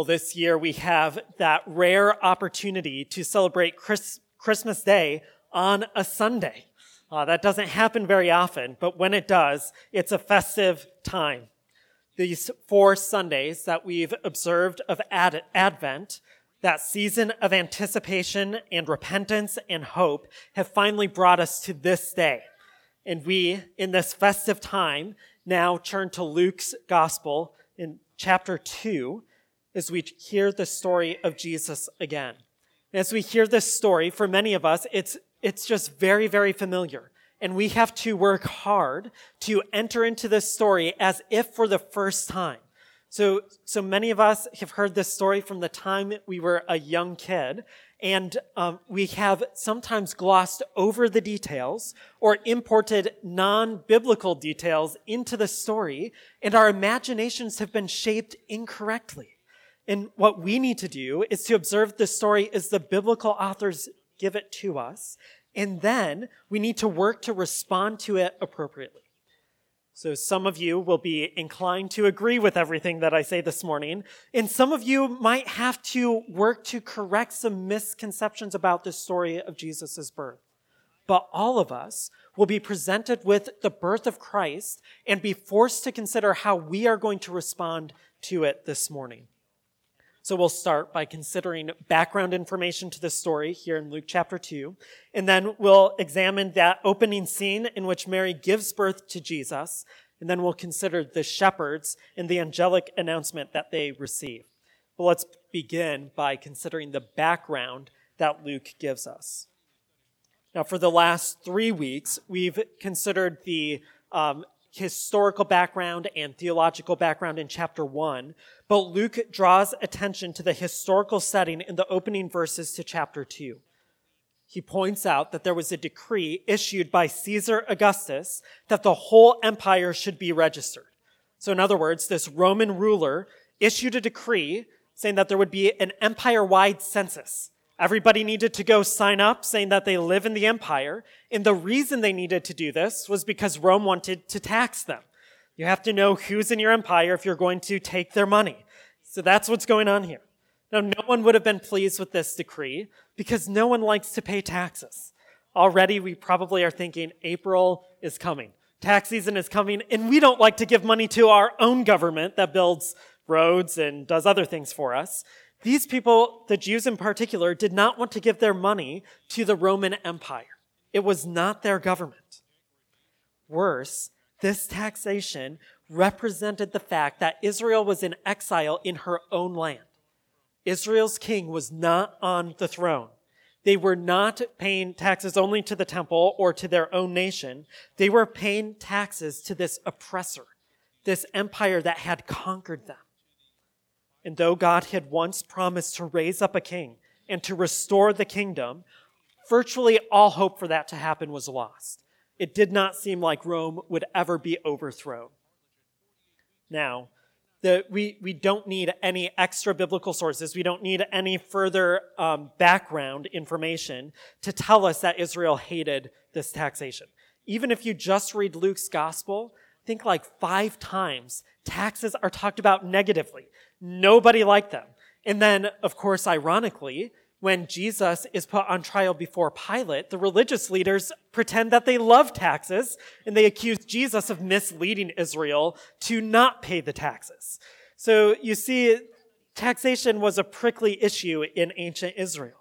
Well, this year we have that rare opportunity to celebrate Chris, Christmas Day on a Sunday. Uh, that doesn't happen very often, but when it does, it's a festive time. These four Sundays that we've observed of Ad- Advent, that season of anticipation and repentance and hope, have finally brought us to this day. And we, in this festive time, now turn to Luke's Gospel in chapter 2 as we hear the story of Jesus again. And As we hear this story, for many of us, it's, it's just very, very familiar. And we have to work hard to enter into this story as if for the first time. So, so many of us have heard this story from the time we were a young kid, and um, we have sometimes glossed over the details or imported non-biblical details into the story, and our imaginations have been shaped incorrectly. And what we need to do is to observe the story as the biblical authors give it to us, and then we need to work to respond to it appropriately. So some of you will be inclined to agree with everything that I say this morning, and some of you might have to work to correct some misconceptions about the story of Jesus' birth. But all of us will be presented with the birth of Christ and be forced to consider how we are going to respond to it this morning. So we'll start by considering background information to the story here in Luke chapter 2. And then we'll examine that opening scene in which Mary gives birth to Jesus. And then we'll consider the shepherds and the angelic announcement that they receive. But let's begin by considering the background that Luke gives us. Now, for the last three weeks, we've considered the um, historical background and theological background in chapter 1, but Luke draws attention to the historical setting in the opening verses to chapter 2. He points out that there was a decree issued by Caesar Augustus that the whole empire should be registered. So, in other words, this Roman ruler issued a decree saying that there would be an empire wide census Everybody needed to go sign up saying that they live in the empire. And the reason they needed to do this was because Rome wanted to tax them. You have to know who's in your empire if you're going to take their money. So that's what's going on here. Now, no one would have been pleased with this decree because no one likes to pay taxes. Already, we probably are thinking April is coming. Tax season is coming, and we don't like to give money to our own government that builds roads and does other things for us. These people, the Jews in particular, did not want to give their money to the Roman Empire. It was not their government. Worse, this taxation represented the fact that Israel was in exile in her own land. Israel's king was not on the throne. They were not paying taxes only to the temple or to their own nation. They were paying taxes to this oppressor, this empire that had conquered them. And though God had once promised to raise up a king and to restore the kingdom, virtually all hope for that to happen was lost. It did not seem like Rome would ever be overthrown. Now, the, we, we don't need any extra biblical sources. We don't need any further um, background information to tell us that Israel hated this taxation. Even if you just read Luke's gospel, think like five times taxes are talked about negatively. Nobody liked them. And then, of course, ironically, when Jesus is put on trial before Pilate, the religious leaders pretend that they love taxes and they accuse Jesus of misleading Israel to not pay the taxes. So you see, taxation was a prickly issue in ancient Israel.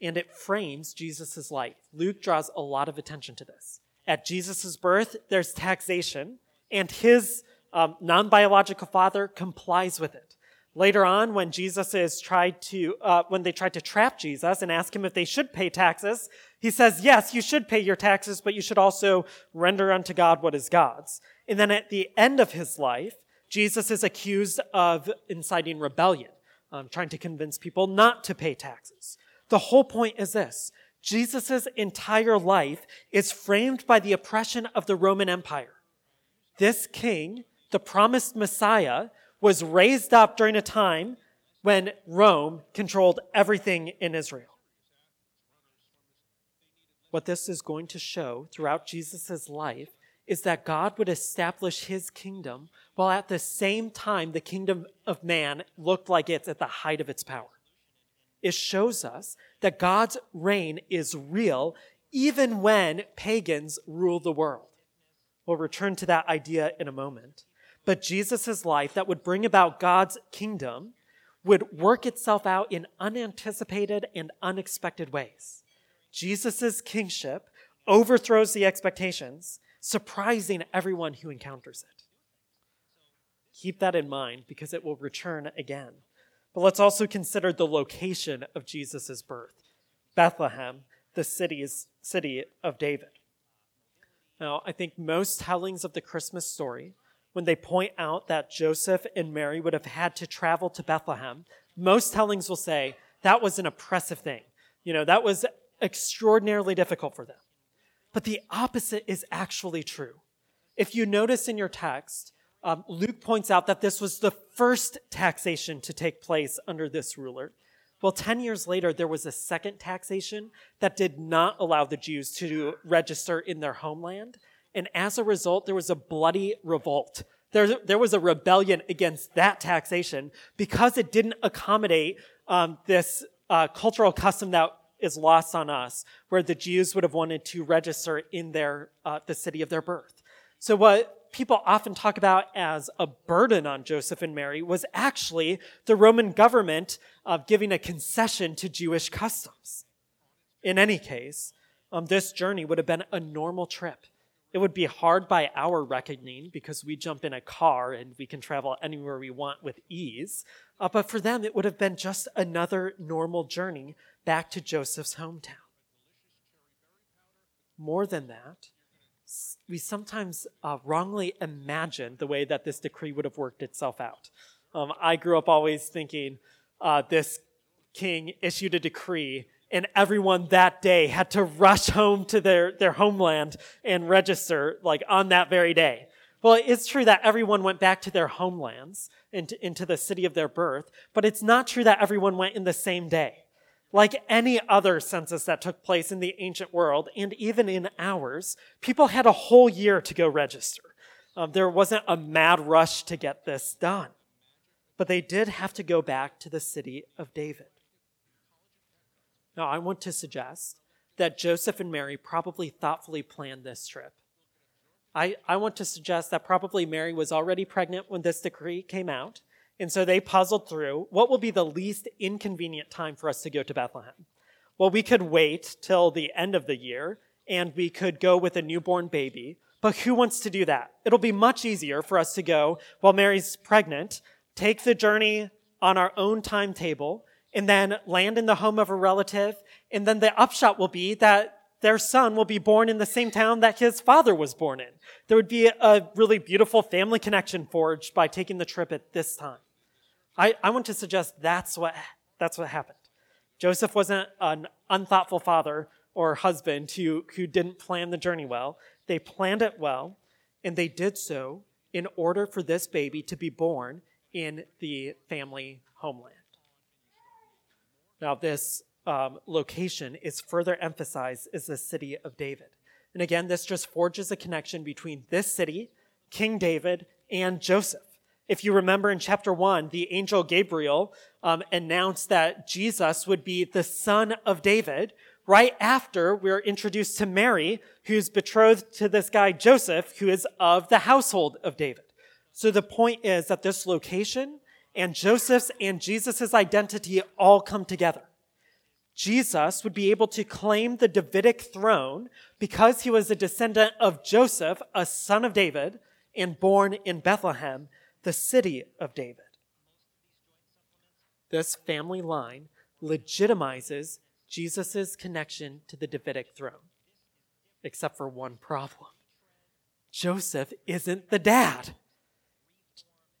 And it frames Jesus' life. Luke draws a lot of attention to this. At Jesus' birth, there's taxation, and his um, non biological father complies with it. Later on, when Jesus is tried to, uh, when they tried to trap Jesus and ask him if they should pay taxes, he says, yes, you should pay your taxes, but you should also render unto God what is God's. And then at the end of his life, Jesus is accused of inciting rebellion, um, trying to convince people not to pay taxes. The whole point is this. Jesus' entire life is framed by the oppression of the Roman Empire. This king the promised Messiah, was raised up during a time when Rome controlled everything in Israel. What this is going to show throughout Jesus' life is that God would establish his kingdom while at the same time the kingdom of man looked like it's at the height of its power. It shows us that God's reign is real even when pagans rule the world. We'll return to that idea in a moment. But Jesus' life that would bring about God's kingdom would work itself out in unanticipated and unexpected ways. Jesus' kingship overthrows the expectations, surprising everyone who encounters it. Keep that in mind because it will return again. But let's also consider the location of Jesus' birth Bethlehem, the city's, city of David. Now, I think most tellings of the Christmas story, when they point out that Joseph and Mary would have had to travel to Bethlehem, most tellings will say that was an oppressive thing. You know, that was extraordinarily difficult for them. But the opposite is actually true. If you notice in your text, um, Luke points out that this was the first taxation to take place under this ruler. Well, 10 years later, there was a second taxation that did not allow the Jews to register in their homeland. And as a result, there was a bloody revolt. There, there was a rebellion against that taxation because it didn't accommodate um, this uh, cultural custom that is lost on us, where the Jews would have wanted to register in their, uh, the city of their birth. So what people often talk about as a burden on Joseph and Mary was actually the Roman government uh, giving a concession to Jewish customs. In any case, um, this journey would have been a normal trip. It would be hard by our reckoning because we jump in a car and we can travel anywhere we want with ease. Uh, but for them, it would have been just another normal journey back to Joseph's hometown. More than that, we sometimes uh, wrongly imagine the way that this decree would have worked itself out. Um, I grew up always thinking uh, this king issued a decree and everyone that day had to rush home to their, their homeland and register like on that very day. Well, it's true that everyone went back to their homelands, into, into the city of their birth, but it's not true that everyone went in the same day. Like any other census that took place in the ancient world, and even in ours, people had a whole year to go register. Um, there wasn't a mad rush to get this done. But they did have to go back to the city of David. Now, I want to suggest that Joseph and Mary probably thoughtfully planned this trip. I, I want to suggest that probably Mary was already pregnant when this decree came out, and so they puzzled through what will be the least inconvenient time for us to go to Bethlehem. Well, we could wait till the end of the year and we could go with a newborn baby. But who wants to do that? It'll be much easier for us to go while Mary's pregnant, take the journey on our own timetable, and then land in the home of a relative. And then the upshot will be that their son will be born in the same town that his father was born in. There would be a really beautiful family connection forged by taking the trip at this time. I, I want to suggest that's what, that's what happened. Joseph wasn't an unthoughtful father or husband who, who didn't plan the journey well. They planned it well, and they did so in order for this baby to be born in the family homeland. Now, this um, location is further emphasized as the city of David. And again, this just forges a connection between this city, King David, and Joseph. If you remember in chapter 1, the angel Gabriel um, announced that Jesus would be the son of David. Right after we're introduced to Mary, who's betrothed to this guy Joseph, who is of the household of David. So the point is that this location and Joseph's and Jesus' identity all come together. Jesus would be able to claim the Davidic throne because he was a descendant of Joseph, a son of David, and born in Bethlehem the city of David. This family line legitimizes Jesus' connection to the Davidic throne, except for one problem Joseph isn't the dad.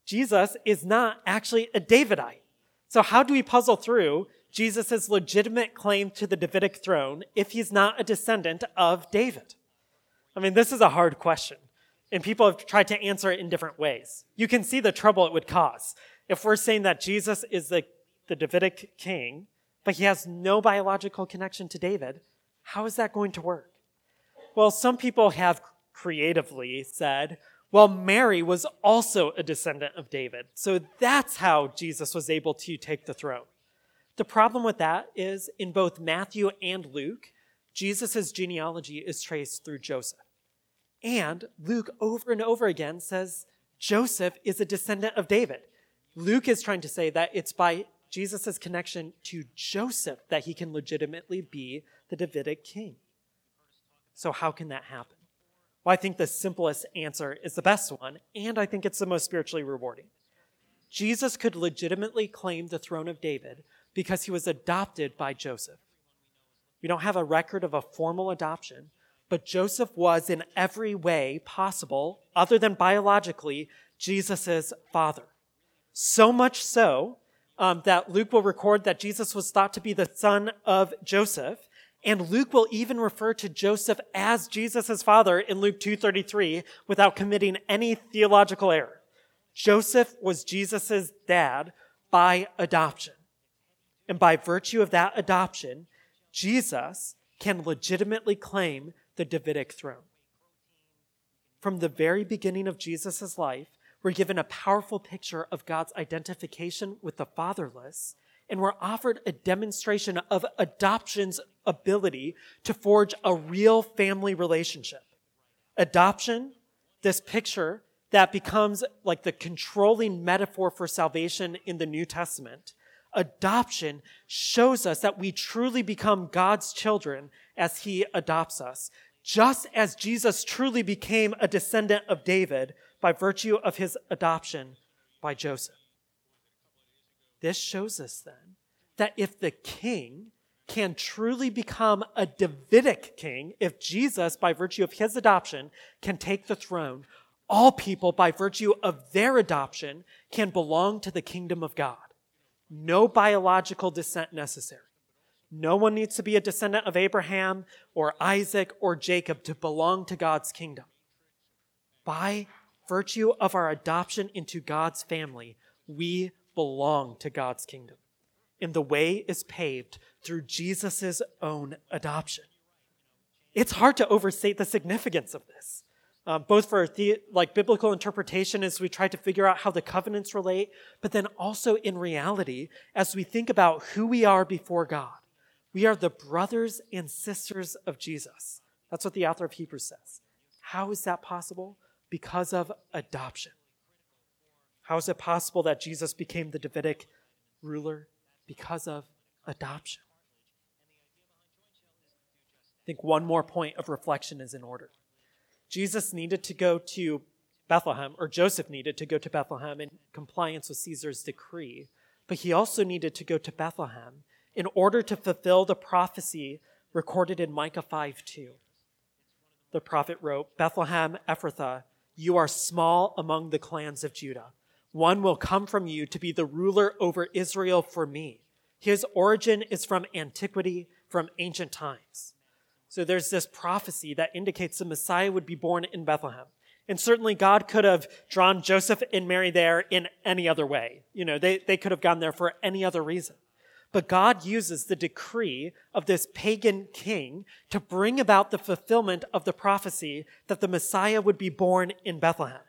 Jesus is not actually a Davidite. So, how do we puzzle through Jesus' legitimate claim to the Davidic throne if he's not a descendant of David? I mean, this is a hard question and people have tried to answer it in different ways. You can see the trouble it would cause. If we're saying that Jesus is the, the Davidic king, but he has no biological connection to David, how is that going to work? Well, some people have creatively said, Well, Mary was also a descendant of David. So that's how Jesus was able to take the throne. The problem with that is in both Matthew and Luke, Jesus' genealogy is traced through Joseph. And Luke over and over again says Joseph is a descendant of David. Luke is trying to say that it's by Jesus' connection to Joseph that he can legitimately be the Davidic king. So, how can that happen? Well, I think the simplest answer is the best one, and I think it's the most spiritually rewarding. Jesus could legitimately claim the throne of David because he was adopted by Joseph. We don't have a record of a formal adoption, but Joseph was in every way possible, other than biologically, Jesus' father. So much so um, that Luke will record that Jesus was thought to be the son of Joseph. And Luke will even refer to Joseph as Jesus' father in Luke 2.33 without committing any theological error. Joseph was Jesus' dad by adoption. And by virtue of that adoption, Jesus can legitimately claim the Davidic throne. From the very beginning of Jesus' life, we're given a powerful picture of God's identification with the fatherless, and we're offered a demonstration of adoption's ability to forge a real family relationship. Adoption, this picture that becomes like the controlling metaphor for salvation in the New Testament, adoption shows us that we truly become God's children as He adopts us. Just as Jesus truly became a descendant of David by virtue of his adoption by Joseph. This shows us then that if the king can truly become a Davidic king, if Jesus, by virtue of his adoption, can take the throne, all people, by virtue of their adoption, can belong to the kingdom of God. No biological descent necessary. No one needs to be a descendant of Abraham or Isaac or Jacob to belong to God's kingdom. By virtue of our adoption into God's family, we belong to God's kingdom. And the way is paved through Jesus' own adoption. It's hard to overstate the significance of this, uh, both for the, like biblical interpretation as we try to figure out how the covenants relate, but then also in reality as we think about who we are before God. We are the brothers and sisters of Jesus. That's what the author of Hebrews says. How is that possible? because of adoption. How is it possible that Jesus became the Davidic ruler? Because of adoption. I think one more point of reflection is in order. Jesus needed to go to Bethlehem, or Joseph needed to go to Bethlehem in compliance with Caesar's decree, but he also needed to go to Bethlehem in order to fulfill the prophecy recorded in Micah 5 2. The prophet wrote, Bethlehem Ephrathah you are small among the clans of Judah. One will come from you to be the ruler over Israel for me. His origin is from antiquity, from ancient times. So there's this prophecy that indicates the Messiah would be born in Bethlehem. And certainly God could have drawn Joseph and Mary there in any other way. You know, they, they could have gone there for any other reason. But God uses the decree of this pagan king to bring about the fulfillment of the prophecy that the Messiah would be born in Bethlehem.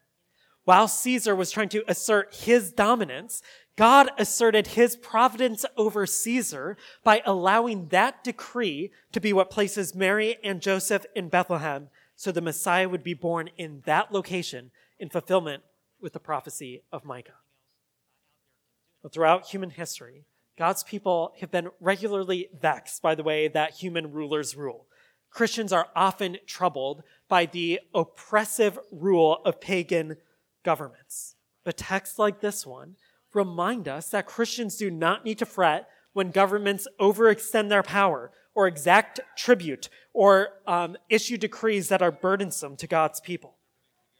While Caesar was trying to assert his dominance, God asserted his providence over Caesar by allowing that decree to be what places Mary and Joseph in Bethlehem so the Messiah would be born in that location in fulfillment with the prophecy of Micah. But throughout human history, God's people have been regularly vexed by the way that human rulers rule. Christians are often troubled by the oppressive rule of pagan governments. But texts like this one remind us that Christians do not need to fret when governments overextend their power or exact tribute or um, issue decrees that are burdensome to God's people.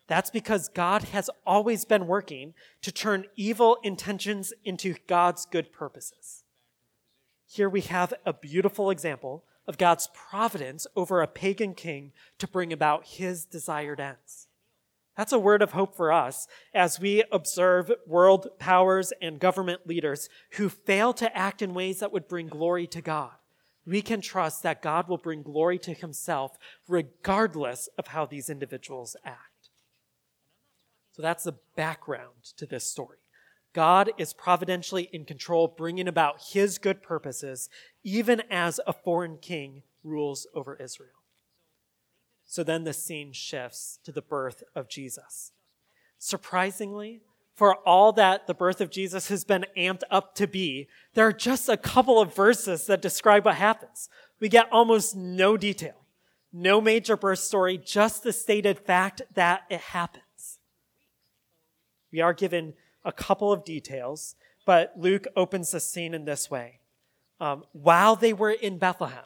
That's because God has always been working to turn evil intentions into God's good purposes. Here we have a beautiful example of God's providence over a pagan king to bring about his desired ends. That's a word of hope for us as we observe world powers and government leaders who fail to act in ways that would bring glory to God. We can trust that God will bring glory to himself regardless of how these individuals act. So that's the background to this story. God is providentially in control, bringing about his good purposes, even as a foreign king rules over Israel. So then the scene shifts to the birth of Jesus. Surprisingly, for all that the birth of Jesus has been amped up to be, there are just a couple of verses that describe what happens. We get almost no detail, no major birth story, just the stated fact that it happens. We are given a couple of details, but Luke opens the scene in this way. Um, while they were in Bethlehem,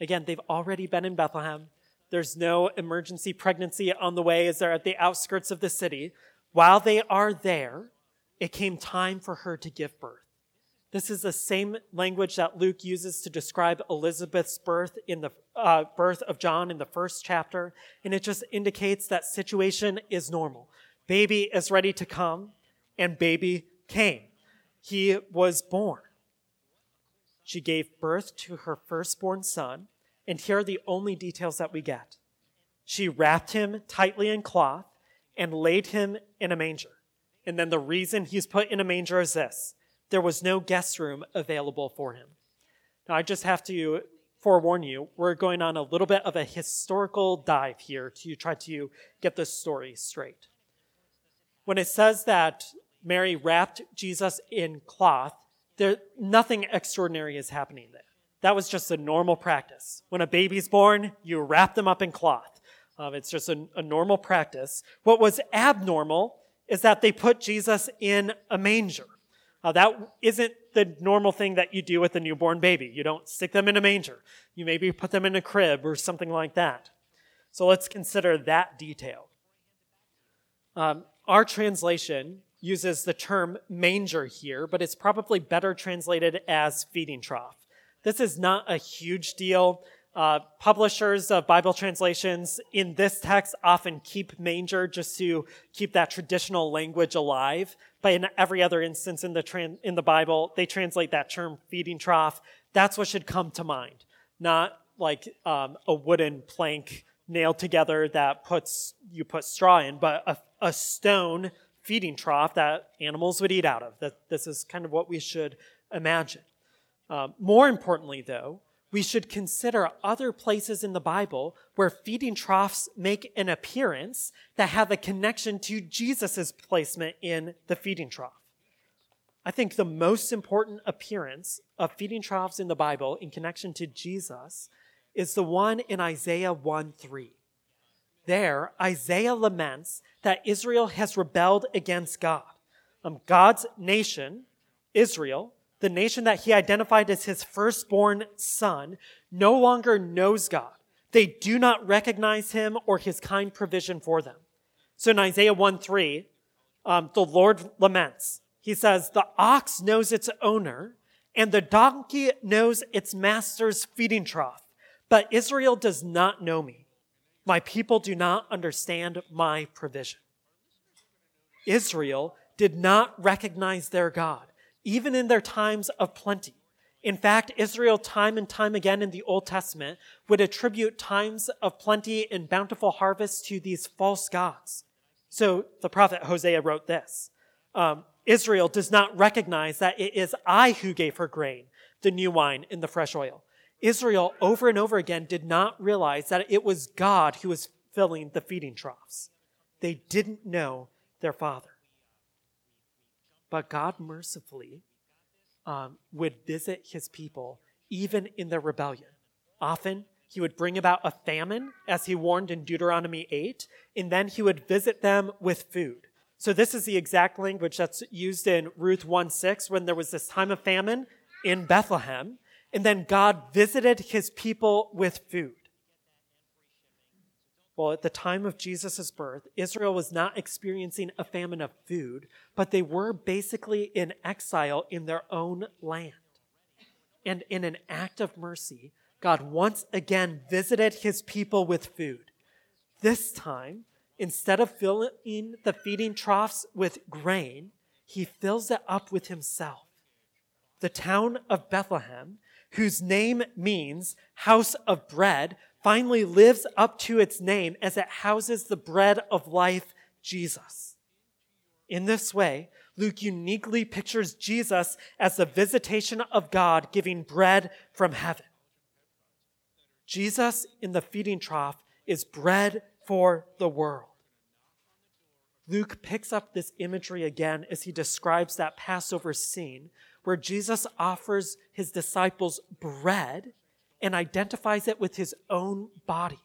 again, they've already been in Bethlehem. There's no emergency pregnancy on the way as they're at the outskirts of the city. While they are there, it came time for her to give birth. This is the same language that Luke uses to describe Elizabeth's birth in the uh, birth of John in the first chapter, and it just indicates that situation is normal. Baby is ready to come, and baby came. He was born. She gave birth to her firstborn son, and here are the only details that we get. She wrapped him tightly in cloth and laid him in a manger. And then the reason he's put in a manger is this there was no guest room available for him. Now, I just have to forewarn you, we're going on a little bit of a historical dive here to try to get this story straight. When it says that Mary wrapped Jesus in cloth, there, nothing extraordinary is happening there. That was just a normal practice. When a baby's born, you wrap them up in cloth. Um, it's just a, a normal practice. What was abnormal is that they put Jesus in a manger. Uh, that isn't the normal thing that you do with a newborn baby. You don't stick them in a manger. You maybe put them in a crib or something like that. So let's consider that detail. Um, our translation uses the term manger here, but it's probably better translated as feeding trough. This is not a huge deal. Uh, publishers of Bible translations in this text often keep manger just to keep that traditional language alive. But in every other instance in the, tran- in the Bible, they translate that term feeding trough. That's what should come to mind, not like um, a wooden plank nailed together that puts you put straw in, but a, a stone feeding trough that animals would eat out of. That this is kind of what we should imagine. Um, more importantly, though, we should consider other places in the Bible where feeding troughs make an appearance that have a connection to Jesus' placement in the feeding trough. I think the most important appearance of feeding troughs in the Bible in connection to Jesus is the one in Isaiah 1 3. There, Isaiah laments that Israel has rebelled against God. Um, God's nation, Israel, the nation that he identified as his firstborn son, no longer knows God. They do not recognize him or his kind provision for them. So in Isaiah 1 3, um, the Lord laments. He says, The ox knows its owner, and the donkey knows its master's feeding trough, but Israel does not know me. My people do not understand my provision. Israel did not recognize their God even in their times of plenty. In fact, Israel, time and time again in the Old Testament, would attribute times of plenty and bountiful harvest to these false gods. So the prophet Hosea wrote this um, Israel does not recognize that it is I who gave her grain, the new wine, and the fresh oil. Israel, over and over again, did not realize that it was God who was filling the feeding troughs. They didn't know their father. But God mercifully um, would visit his people even in their rebellion. Often, he would bring about a famine, as he warned in Deuteronomy 8, and then he would visit them with food. So, this is the exact language that's used in Ruth 1 6 when there was this time of famine in Bethlehem, and then God visited his people with food. Well, at the time of Jesus' birth, Israel was not experiencing a famine of food, but they were basically in exile in their own land. And in an act of mercy, God once again visited his people with food. This time, instead of filling the feeding troughs with grain, he fills it up with himself. The town of Bethlehem, whose name means house of bread, finally lives up to its name as it houses the bread of life, Jesus. In this way, Luke uniquely pictures Jesus as the visitation of God giving bread from heaven. Jesus in the feeding trough is bread for the world. Luke picks up this imagery again as he describes that Passover scene where Jesus offers his disciples bread and identifies it with his own body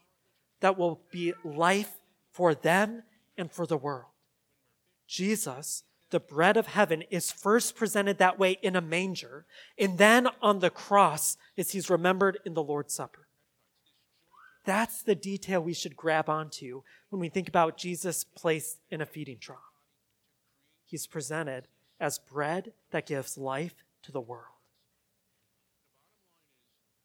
that will be life for them and for the world. Jesus, the bread of heaven, is first presented that way in a manger, and then on the cross is he's remembered in the Lord's Supper. That's the detail we should grab onto when we think about Jesus placed in a feeding trough. He's presented as bread that gives life to the world.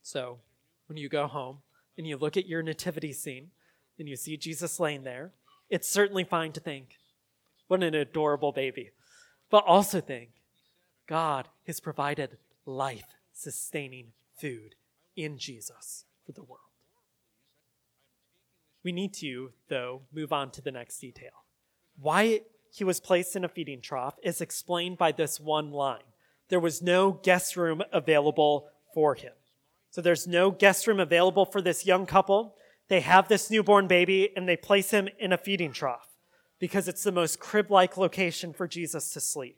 So, when you go home and you look at your nativity scene and you see Jesus laying there, it's certainly fine to think, what an adorable baby. But also think, God has provided life sustaining food in Jesus for the world. We need to, though, move on to the next detail. Why he was placed in a feeding trough is explained by this one line there was no guest room available for him. So there's no guest room available for this young couple. They have this newborn baby and they place him in a feeding trough because it's the most crib like location for Jesus to sleep.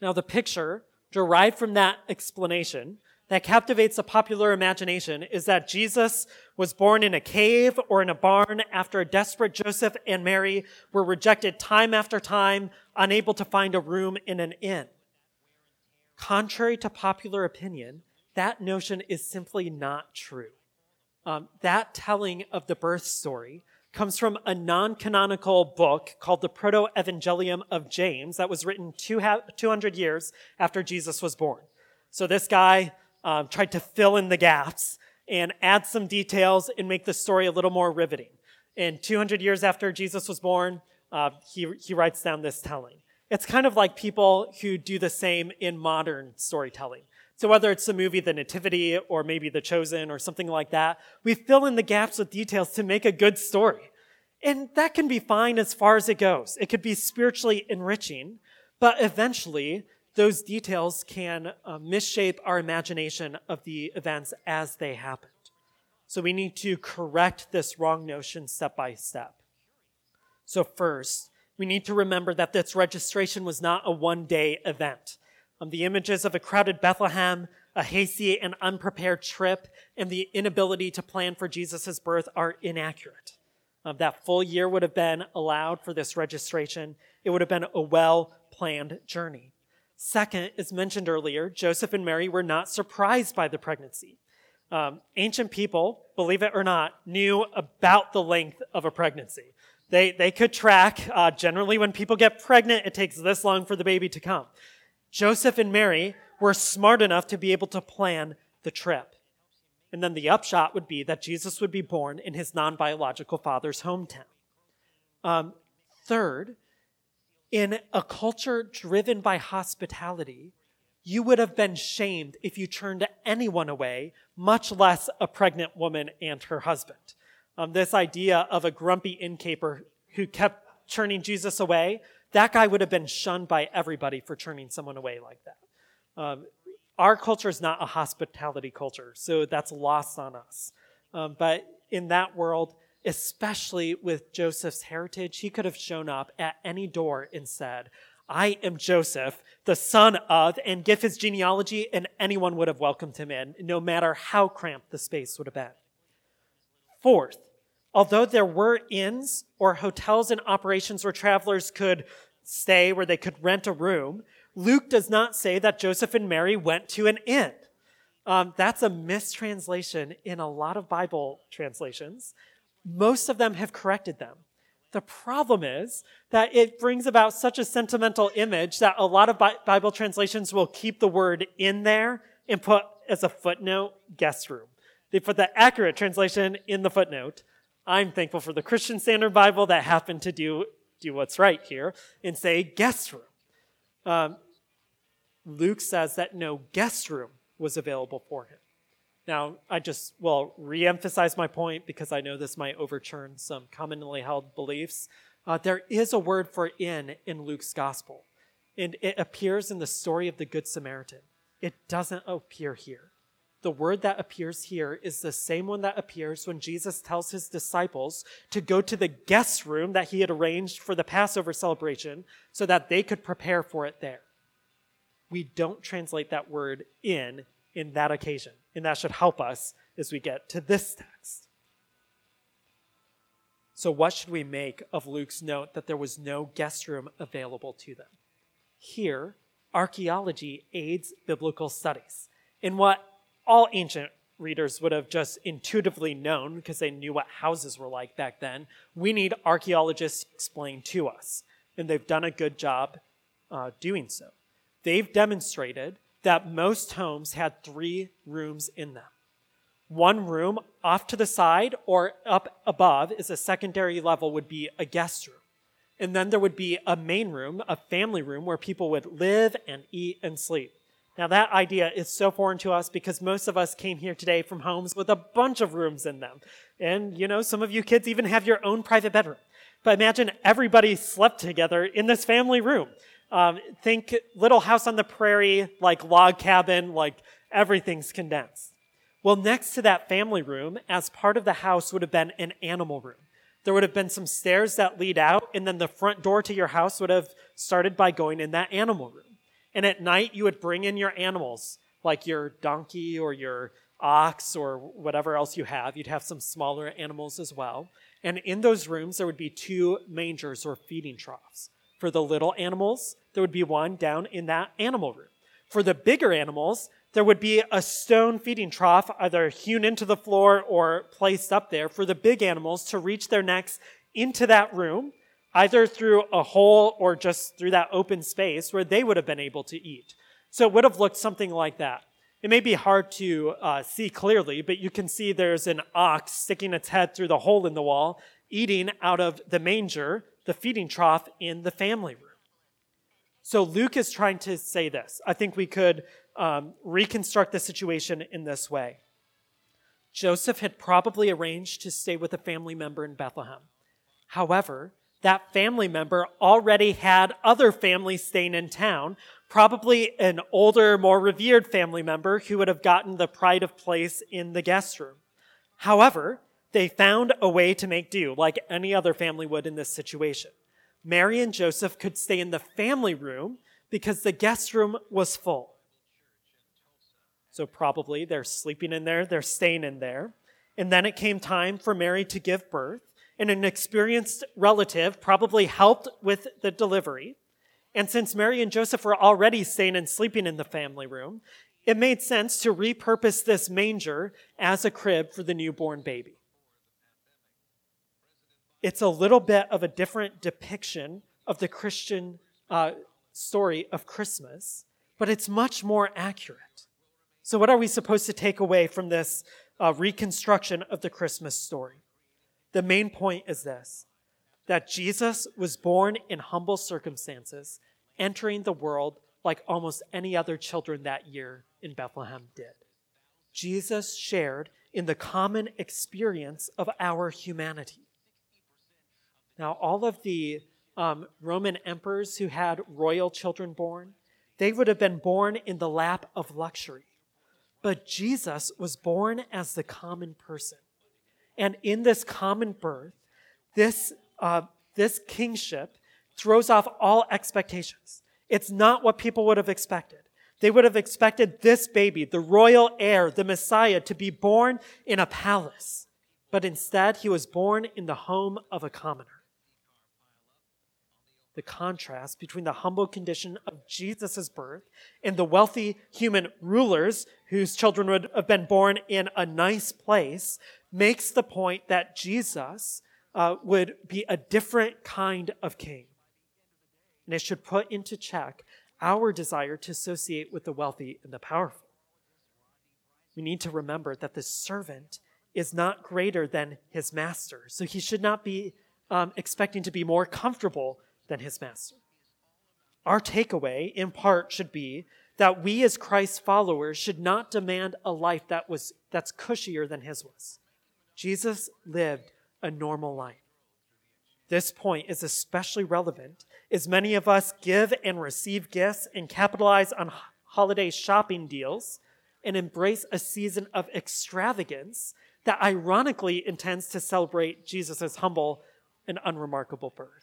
Now, the picture derived from that explanation that captivates the popular imagination is that Jesus was born in a cave or in a barn after a desperate Joseph and Mary were rejected time after time, unable to find a room in an inn. Contrary to popular opinion, that notion is simply not true. Um, that telling of the birth story comes from a non canonical book called the Proto Evangelium of James that was written 200 years after Jesus was born. So this guy um, tried to fill in the gaps and add some details and make the story a little more riveting. And 200 years after Jesus was born, uh, he, he writes down this telling. It's kind of like people who do the same in modern storytelling. So whether it's the movie The Nativity or maybe The Chosen or something like that, we fill in the gaps with details to make a good story. And that can be fine as far as it goes. It could be spiritually enriching, but eventually those details can uh, misshape our imagination of the events as they happened. So we need to correct this wrong notion step by step. So, first, we need to remember that this registration was not a one day event. Um, the images of a crowded Bethlehem, a hasty and unprepared trip, and the inability to plan for Jesus' birth are inaccurate. Um, that full year would have been allowed for this registration. It would have been a well planned journey. Second, as mentioned earlier, Joseph and Mary were not surprised by the pregnancy. Um, ancient people, believe it or not, knew about the length of a pregnancy. They, they could track, uh, generally, when people get pregnant, it takes this long for the baby to come. Joseph and Mary were smart enough to be able to plan the trip. And then the upshot would be that Jesus would be born in his non biological father's hometown. Um, third, in a culture driven by hospitality, you would have been shamed if you turned anyone away, much less a pregnant woman and her husband. Um, this idea of a grumpy innkeeper who kept turning Jesus away, that guy would have been shunned by everybody for turning someone away like that. Um, our culture is not a hospitality culture, so that's lost on us. Um, but in that world, especially with Joseph's heritage, he could have shown up at any door and said, I am Joseph, the son of, and give his genealogy, and anyone would have welcomed him in, no matter how cramped the space would have been. Fourth, although there were inns or hotels and operations where travelers could stay, where they could rent a room, Luke does not say that Joseph and Mary went to an inn. Um, that's a mistranslation in a lot of Bible translations. Most of them have corrected them. The problem is that it brings about such a sentimental image that a lot of Bible translations will keep the word in there and put as a footnote guest room. They put the accurate translation in the footnote. I'm thankful for the Christian Standard Bible that happened to do, do what's right here and say guest room. Um, Luke says that no guest room was available for him. Now, I just will reemphasize my point because I know this might overturn some commonly held beliefs. Uh, there is a word for inn in Luke's gospel, and it appears in the story of the Good Samaritan. It doesn't appear here. The word that appears here is the same one that appears when Jesus tells his disciples to go to the guest room that he had arranged for the Passover celebration so that they could prepare for it there. We don't translate that word inn in that occasion, and that should help us as we get to this text. So, what should we make of Luke's note that there was no guest room available to them? Here, archaeology aids biblical studies in what all ancient readers would have just intuitively known because they knew what houses were like back then. We need archaeologists to explain to us, and they've done a good job uh, doing so. They've demonstrated that most homes had three rooms in them. One room off to the side or up above is a secondary level, would be a guest room. And then there would be a main room, a family room, where people would live and eat and sleep. Now, that idea is so foreign to us because most of us came here today from homes with a bunch of rooms in them. And, you know, some of you kids even have your own private bedroom. But imagine everybody slept together in this family room. Um, think Little House on the Prairie, like log cabin, like everything's condensed. Well, next to that family room, as part of the house, would have been an animal room. There would have been some stairs that lead out, and then the front door to your house would have started by going in that animal room. And at night, you would bring in your animals, like your donkey or your ox or whatever else you have. You'd have some smaller animals as well. And in those rooms, there would be two mangers or feeding troughs. For the little animals, there would be one down in that animal room. For the bigger animals, there would be a stone feeding trough either hewn into the floor or placed up there for the big animals to reach their necks into that room either through a hole or just through that open space where they would have been able to eat. So it would have looked something like that. It may be hard to uh, see clearly, but you can see there's an ox sticking its head through the hole in the wall, eating out of the manger, the feeding trough in the family room. So Luke is trying to say this. I think we could um, reconstruct the situation in this way. Joseph had probably arranged to stay with a family member in Bethlehem. However, that family member already had other families staying in town, probably an older, more revered family member who would have gotten the pride of place in the guest room. However, they found a way to make do, like any other family would in this situation. Mary and Joseph could stay in the family room because the guest room was full. So, probably they're sleeping in there, they're staying in there. And then it came time for Mary to give birth and an experienced relative probably helped with the delivery. And since Mary and Joseph were already staying and sleeping in the family room, it made sense to repurpose this manger as a crib for the newborn baby. It's a little bit of a different depiction of the Christian uh, story of Christmas, but it's much more accurate. So, what are we supposed to take away from this uh, reconstruction of the Christmas story? The main point is this that Jesus was born in humble circumstances, entering the world like almost any other children that year in Bethlehem did. Jesus shared in the common experience of our humanity. Now, all of the um, Roman emperors who had royal children born, they would have been born in the lap of luxury. But Jesus was born as the common person. And in this common birth, this, uh, this kingship throws off all expectations. It's not what people would have expected. They would have expected this baby, the royal heir, the Messiah, to be born in a palace. But instead, he was born in the home of a commoner. The contrast between the humble condition of Jesus' birth and the wealthy human rulers whose children would have been born in a nice place makes the point that Jesus uh, would be a different kind of king. And it should put into check our desire to associate with the wealthy and the powerful. We need to remember that the servant is not greater than his master, so he should not be um, expecting to be more comfortable than his master. Our takeaway, in part, should be that we as Christ's followers should not demand a life that was, that's cushier than his was. Jesus lived a normal life. This point is especially relevant as many of us give and receive gifts and capitalize on holiday shopping deals and embrace a season of extravagance that ironically intends to celebrate Jesus' humble and unremarkable birth.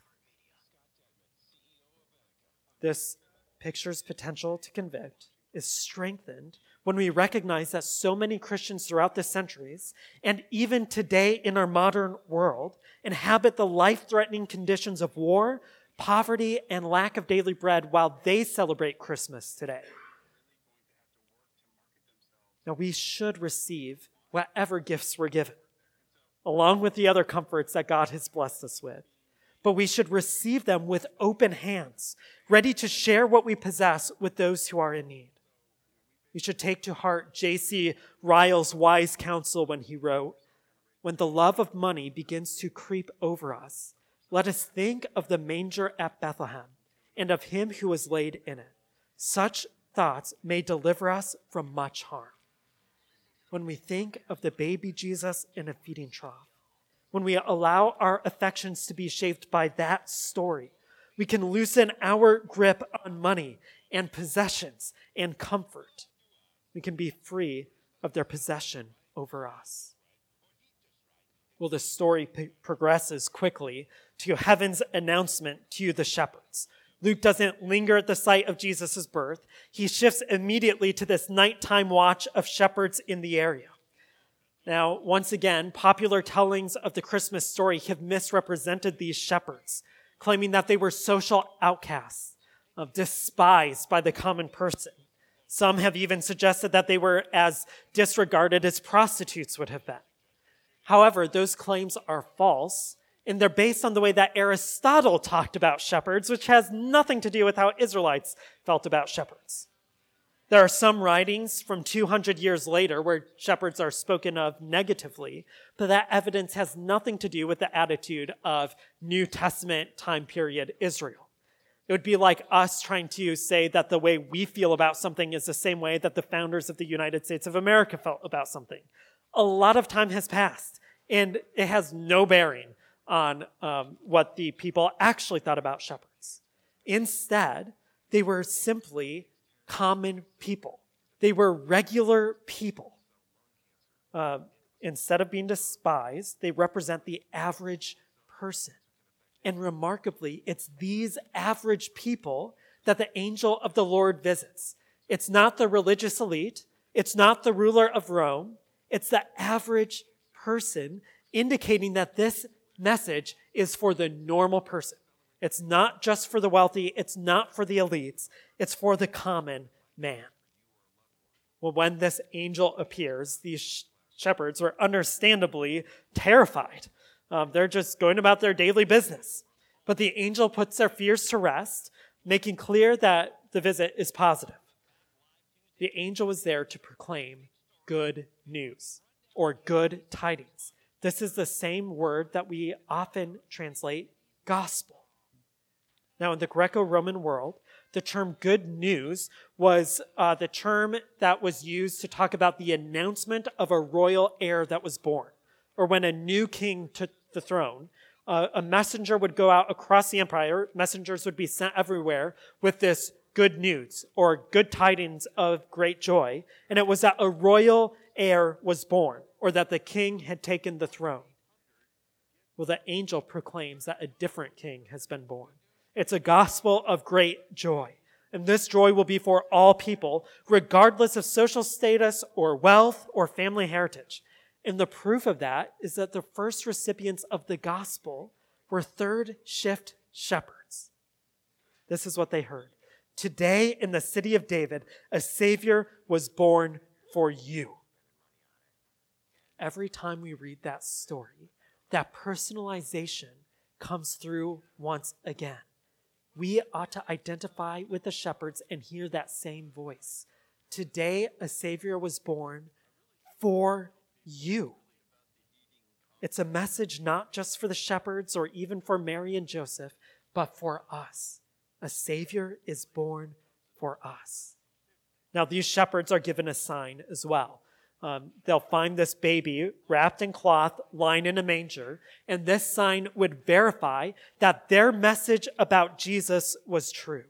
This picture's potential to convict is strengthened when we recognize that so many Christians throughout the centuries, and even today in our modern world, inhabit the life threatening conditions of war, poverty, and lack of daily bread while they celebrate Christmas today. Now, we should receive whatever gifts we're given, along with the other comforts that God has blessed us with. But we should receive them with open hands, ready to share what we possess with those who are in need. We should take to heart J.C. Ryle's wise counsel when he wrote, When the love of money begins to creep over us, let us think of the manger at Bethlehem and of him who was laid in it. Such thoughts may deliver us from much harm. When we think of the baby Jesus in a feeding trough, when we allow our affections to be shaped by that story, we can loosen our grip on money and possessions and comfort. We can be free of their possession over us. Well, the story p- progresses quickly to heaven's announcement to the shepherds. Luke doesn't linger at the site of Jesus' birth. He shifts immediately to this nighttime watch of shepherds in the area. Now, once again, popular tellings of the Christmas story have misrepresented these shepherds, claiming that they were social outcasts, uh, despised by the common person. Some have even suggested that they were as disregarded as prostitutes would have been. However, those claims are false, and they're based on the way that Aristotle talked about shepherds, which has nothing to do with how Israelites felt about shepherds. There are some writings from 200 years later where shepherds are spoken of negatively, but that evidence has nothing to do with the attitude of New Testament time period Israel. It would be like us trying to say that the way we feel about something is the same way that the founders of the United States of America felt about something. A lot of time has passed, and it has no bearing on um, what the people actually thought about shepherds. Instead, they were simply common people. They were regular people. Uh, instead of being despised, they represent the average person. And remarkably, it's these average people that the angel of the Lord visits. It's not the religious elite. It's not the ruler of Rome. It's the average person, indicating that this message is for the normal person. It's not just for the wealthy. It's not for the elites. It's for the common man. Well, when this angel appears, these shepherds were understandably terrified. Um, they're just going about their daily business. But the angel puts their fears to rest, making clear that the visit is positive. The angel was there to proclaim good news or good tidings. This is the same word that we often translate gospel. Now, in the Greco Roman world, the term good news was uh, the term that was used to talk about the announcement of a royal heir that was born, or when a new king took the throne, uh, a messenger would go out across the empire. Messengers would be sent everywhere with this good news or good tidings of great joy. And it was that a royal heir was born or that the king had taken the throne. Well, the angel proclaims that a different king has been born. It's a gospel of great joy. And this joy will be for all people, regardless of social status or wealth or family heritage. And the proof of that is that the first recipients of the gospel were third shift shepherds. This is what they heard. Today in the city of David, a Savior was born for you. Every time we read that story, that personalization comes through once again. We ought to identify with the shepherds and hear that same voice. Today, a Savior was born for you. It's a message not just for the shepherds or even for Mary and Joseph, but for us. A Savior is born for us. Now, these shepherds are given a sign as well. Um, they'll find this baby wrapped in cloth, lying in a manger, and this sign would verify that their message about Jesus was true.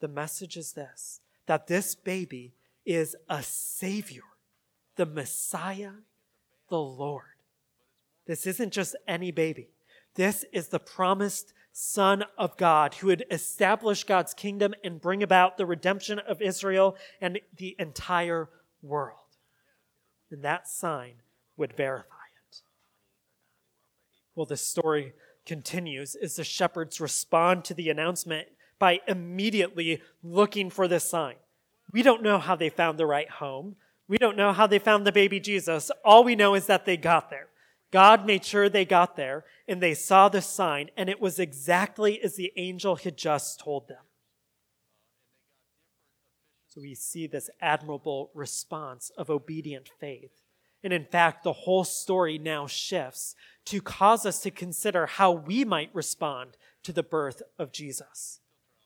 The message is this that this baby is a Savior, the Messiah, the Lord. This isn't just any baby. This is the promised Son of God who would establish God's kingdom and bring about the redemption of Israel and the entire world. And that sign would verify it. Well, the story continues as the shepherds respond to the announcement by immediately looking for this sign. We don't know how they found the right home. We don't know how they found the baby Jesus. All we know is that they got there. God made sure they got there and they saw the sign, and it was exactly as the angel had just told them. We see this admirable response of obedient faith. And in fact, the whole story now shifts to cause us to consider how we might respond to the birth of Jesus.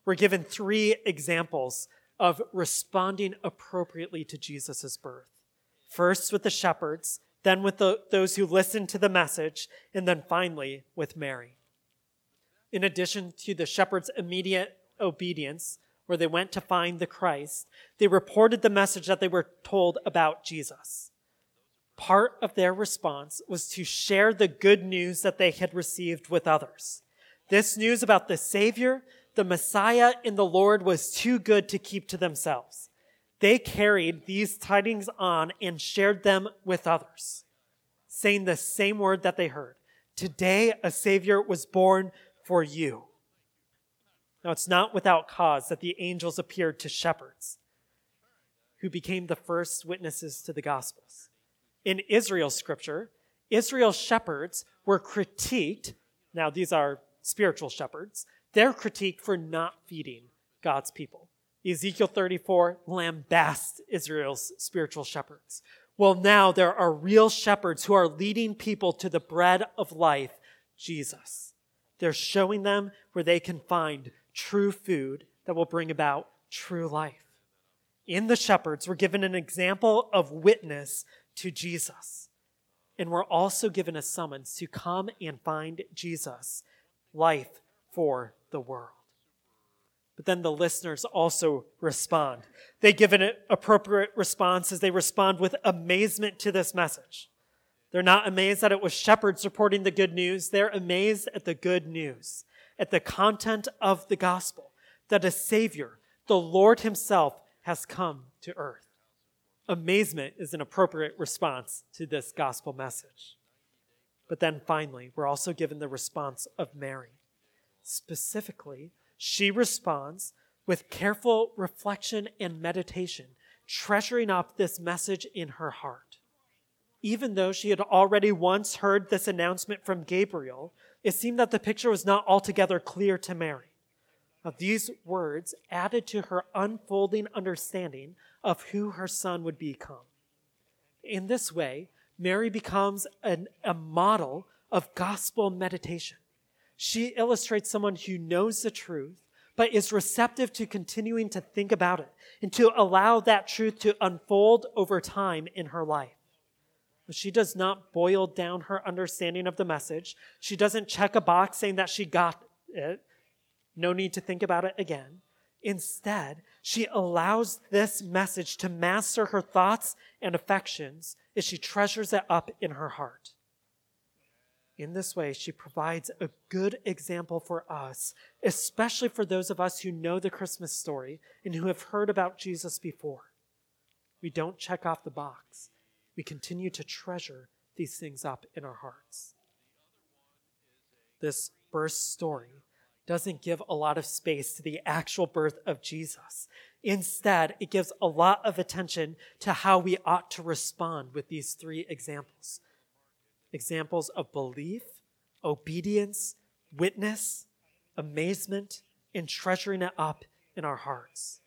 We're given three examples of responding appropriately to Jesus' birth. First, with the shepherds, then with the, those who listened to the message, and then finally with Mary. In addition to the shepherds' immediate obedience, where they went to find the Christ, they reported the message that they were told about Jesus. Part of their response was to share the good news that they had received with others. This news about the Savior, the Messiah, and the Lord was too good to keep to themselves. They carried these tidings on and shared them with others, saying the same word that they heard. Today, a Savior was born for you. Now, it's not without cause that the angels appeared to shepherds who became the first witnesses to the Gospels. In Israel's scripture, Israel's shepherds were critiqued. Now, these are spiritual shepherds. They're critiqued for not feeding God's people. Ezekiel 34 lambasts Israel's spiritual shepherds. Well, now there are real shepherds who are leading people to the bread of life, Jesus. They're showing them where they can find true food that will bring about true life. In the shepherds, we're given an example of witness to Jesus. And we're also given a summons to come and find Jesus, life for the world. But then the listeners also respond. They give an appropriate response as they respond with amazement to this message. They're not amazed that it was shepherds reporting the good news. They're amazed at the good news, at the content of the gospel, that a Savior, the Lord Himself, has come to earth. Amazement is an appropriate response to this gospel message. But then finally, we're also given the response of Mary. Specifically, she responds with careful reflection and meditation, treasuring up this message in her heart. Even though she had already once heard this announcement from Gabriel, it seemed that the picture was not altogether clear to Mary. Now, these words added to her unfolding understanding of who her son would become. In this way, Mary becomes an, a model of gospel meditation. She illustrates someone who knows the truth, but is receptive to continuing to think about it and to allow that truth to unfold over time in her life. She does not boil down her understanding of the message. She doesn't check a box saying that she got it. No need to think about it again. Instead, she allows this message to master her thoughts and affections as she treasures it up in her heart. In this way, she provides a good example for us, especially for those of us who know the Christmas story and who have heard about Jesus before. We don't check off the box, we continue to treasure these things up in our hearts. This birth story doesn't give a lot of space to the actual birth of Jesus. Instead, it gives a lot of attention to how we ought to respond with these three examples examples of belief, obedience, witness, amazement, and treasuring it up in our hearts.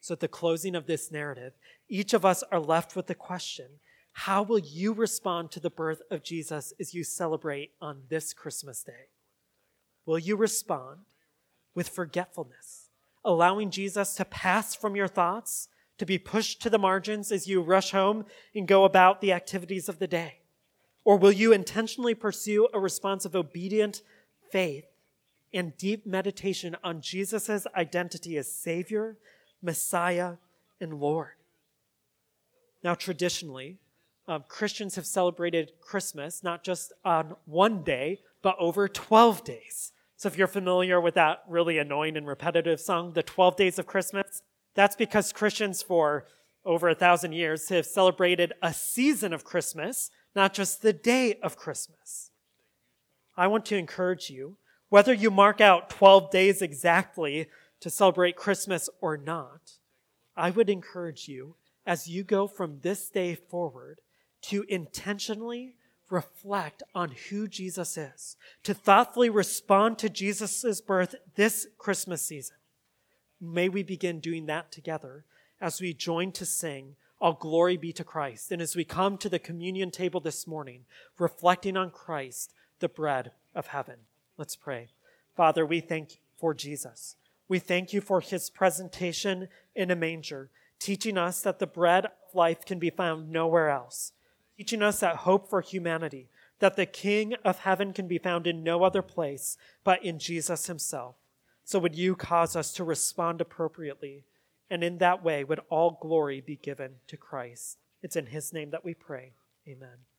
So, at the closing of this narrative, each of us are left with the question how will you respond to the birth of Jesus as you celebrate on this Christmas day? Will you respond with forgetfulness, allowing Jesus to pass from your thoughts to be pushed to the margins as you rush home and go about the activities of the day? Or will you intentionally pursue a response of obedient faith and deep meditation on Jesus' identity as Savior, Messiah, and Lord? Now, traditionally, um, Christians have celebrated Christmas not just on one day, but over 12 days. So, if you're familiar with that really annoying and repetitive song, The 12 Days of Christmas, that's because Christians for over a thousand years have celebrated a season of Christmas, not just the day of Christmas. I want to encourage you, whether you mark out 12 days exactly to celebrate Christmas or not, I would encourage you as you go from this day forward to intentionally reflect on who Jesus is, to thoughtfully respond to Jesus' birth this Christmas season. May we begin doing that together as we join to sing, All glory be to Christ. And as we come to the communion table this morning, reflecting on Christ, the bread of heaven. Let's pray. Father, we thank you for Jesus. We thank you for his presentation in a manger, teaching us that the bread of life can be found nowhere else teaching us that hope for humanity, that the King of heaven can be found in no other place but in Jesus himself. So would you cause us to respond appropriately, and in that way would all glory be given to Christ. It's in his name that we pray. Amen.